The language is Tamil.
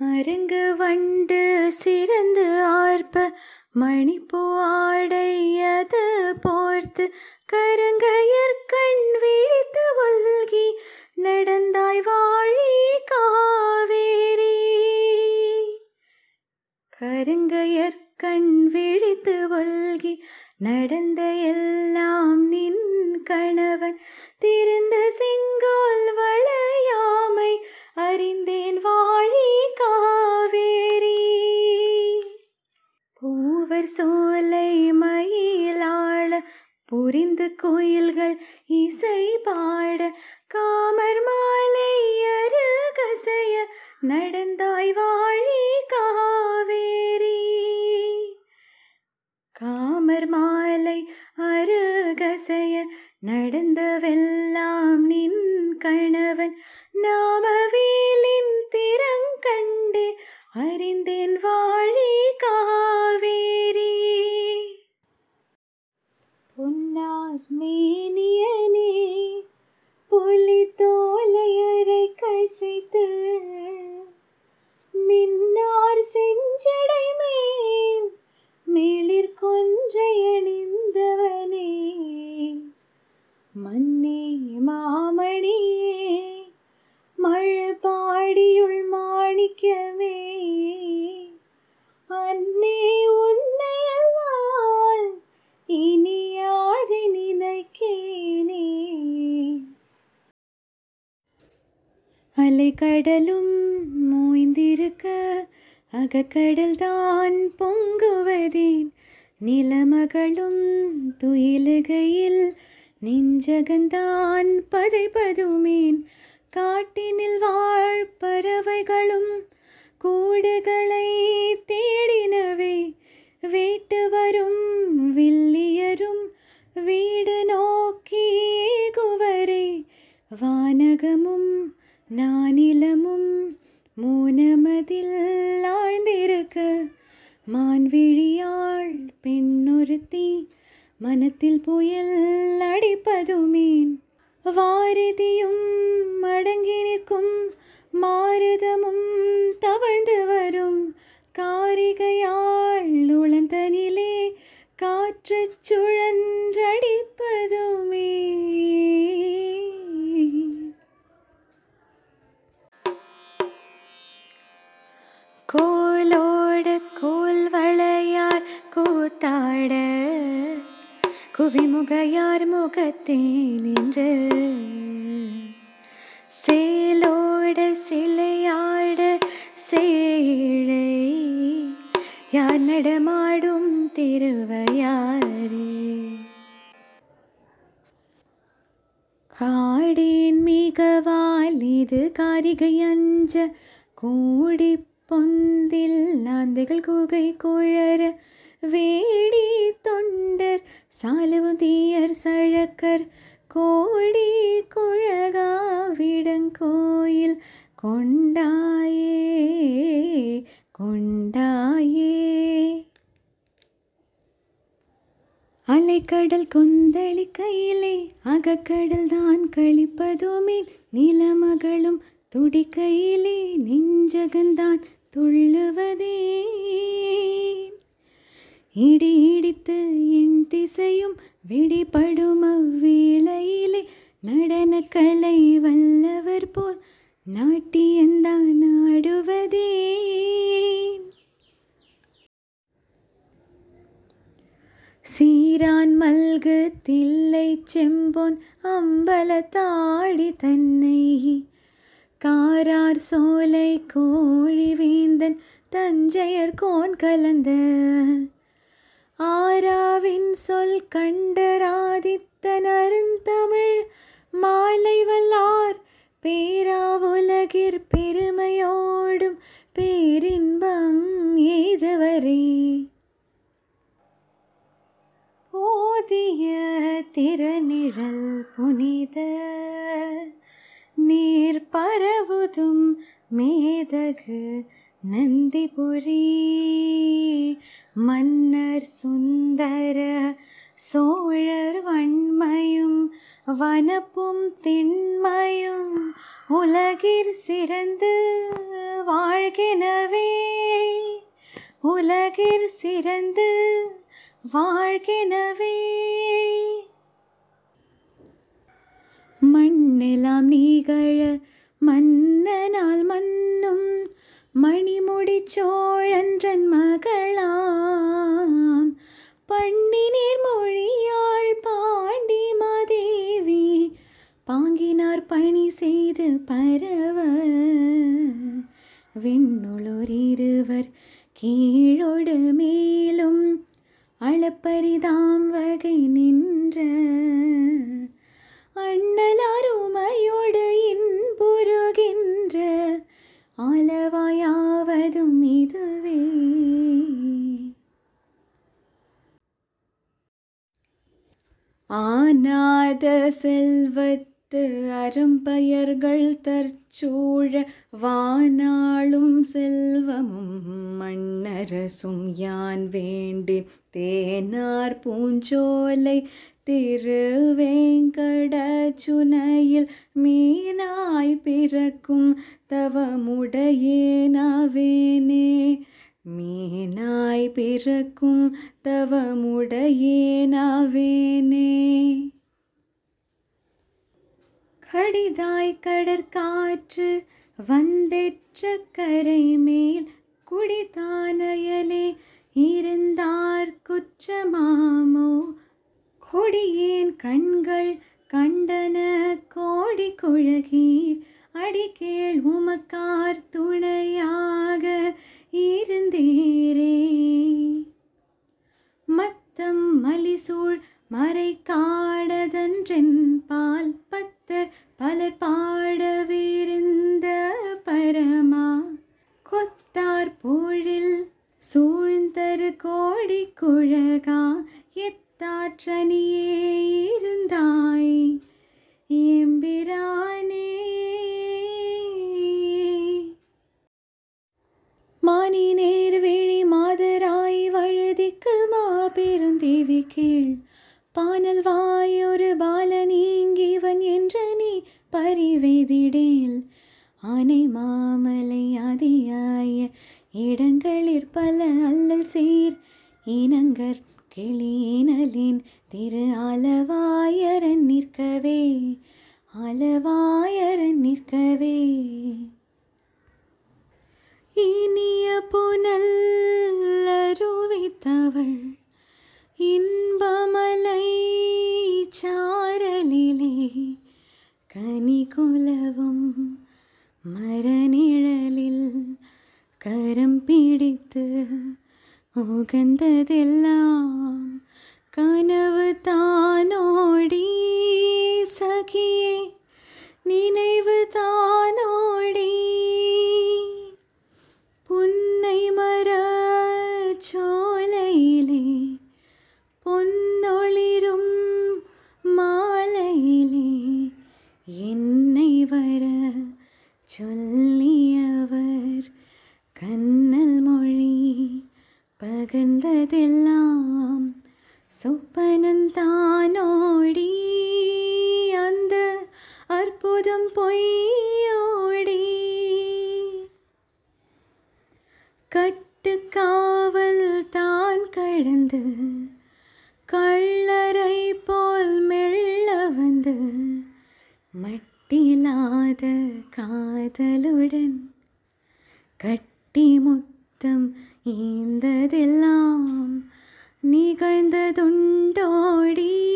அரங்கு வண்டு சிறந்து ஆர்ப்ப மணிப்பூ ஆடையது போர்த்து கருங்கையர் கண் விழித்து ஒல்கி நடந்தாய் வாழி காவேரி. கருங்கையர் கண் விழித்து ஒல்கி நடந்த எல்லாம் நின் கணவன் திருந்த செங்கோல் வளையாமை அறிந்தேன் வாழி காவேரி. பூவர் சோலை மயிலாள புரிந்து கோயில்கள் இசை பாட காமர் மாலை அருகசைய நடந்தாய் வாழி காவேரி. காமர் மாலை அருகசைய நடந்தவெல்லாம் நின் கணவன் நாமவேலின் திறங்கண்டே அறிந்தேன் வாழி காவேரி. பொன்னார் மேனியனே புலி தோலையரை கசைத்து கடலும் மோய்ந்திருக்க அகக்கடல் தான் பொங்குவதேன். நிலமகளும் துயிலுகையில் நெஞ்சகந்தான் பதைப்பதுமேன். காட்டினில் வாழ் பறவைகளும் கூடுகளை தேடினவே மனத்தில் புயல் அடிப்பதுமேன் வாரதியும் அடங்கி நிற்கும் மாருதமும் தவழ்ந்து வரும். காரிகையாள் உழந்த உளந்தனிலே காற்றுச் சுழன்றடிப்பதுமே குவிமுகையார் முகத்தே நின்று சேலோட சிலையாட சேழை யார் நடமாடும் திருவையாரே காடேன் மிகவால் இது காரிகை அஞ்ச கூடி பொந்தில் நாந்தைகள் குகை குழற வேடி தொண்டர் சாலுதீயர் சழக்கர் கோடி குழகாவிடங்கோயில் கொண்டாயே கொண்டாயே. அலைக்கடல் கொந்தளிக்கையிலே அகக்கடல் தான் கழிப்பதுமே நிலமகளும் துடிக்கையிலே நெஞ்சகந்தான் துள்ளுவதே. இடி இடித்து என் திசையும் விடிபடும் அவ்வேளையிலே நடன கலை வல்லவர் போல் நாட்டியந்தான் ஆடுவதே. சீரான் மல்கு தில்லை செம்பொன் அம்பலத்தாடி தன்னை காரார் சோலை கோழி வேந்தன் தஞ்சையர் கோன் கலந்த ஆராவின் சொல் கண்டராதித்தன் அருந்தமிழ் மாலை வல்லார் பேராவுலகிற் பெருமையோடும் பேரின்பம் ஏதுவரே போதிய திருநிழல் புனித நீர் பரவுதும் மேதகு நந்திபுரி மன்னர் சுந்தர சோழர் வன்மையும் வனப்பும் திண்மையும் உலகிற் சிறந்து வாழ்கினவே. உலகிற் சிறந்து வாழ்கினவே. மண்ணெல்லாம் நீகழ மன்னனால் மன்னும் மணிமுடி சோழன்றன் மகளாம் பண்ணினீர் மொழியாள் பாண்டி மாதேவி பாங்கினார் பணி செய்து பரவ விண்ணுளோர் இருவர் கீழோடு மேலும் அளப்பரிதாம் வகை நின்ற ஆனாத செல்வத்து அரும்பயர்கள் தற்சூழ வானாளும் செல்வமும் மண்ணரசும் யான் வேண்டி தேனார் பூஞ்சோலை திருவேங்கடச்சுனையில் மீனாய் பிறக்கும் தவமுடையேனாவேனே. மீனாய் பிறக்கும் தவமுடையேனாவேனே கடிதாய் கடற்காற்று வந்தெற்ற கரை மேல் குடிதானயலே இருந்தார் குற்றமாமோ? கொடியேன் கண்கள் கண்டன கோடி குழகீர் அடிக்கேள் உமக்கார் துணையாக மறை காடதன்றென் பால் பத்தர் பலர் பாடவிருந்த பரமா. கொத்தார் போழில் சூழ்ந்தரு கோடி குழகா எத்தாற்றனியே இருந்தாய். எம்பிரானே. மானி நேர் விழி மாதராய் வழுதிக்கு மாபெருந்தேவி கீழ். பானல் வாயொரு பாலன் இங்கிவன் என்ற நீ பரிவெய்திடேல் ஆனை மாமலை அதியாய இடங்களிற் பல அல்லல் சீர். இனங்கற் கிளியினலின் திரு அளவாயரன் நிற்கவே அளவாயரன் நிற்கவே. இனிய புனல் அருவித்தவள் ഇൻപമലൈ ചാരലിലെ കനികുലവും മരനിഴലിൽ കരം പിടിത്ത് ഉകന്തതെല്ലാം കനവ് താനോടി സഖിയെ നിனைவு താനോടി பகர்ந்ததெல்லாம் சொப்பனந்தானோடி அந்த அற்புதம் பொய்யோடி. கட்டு காவல் தான் கடந்து கள்ளரை போல் மெல்ல வந்து மட்டிலாத காதலுடன் கட்டி முத்தம் ஈந்ததெல்லாம் நிகழ்ந்ததுண்டோடி.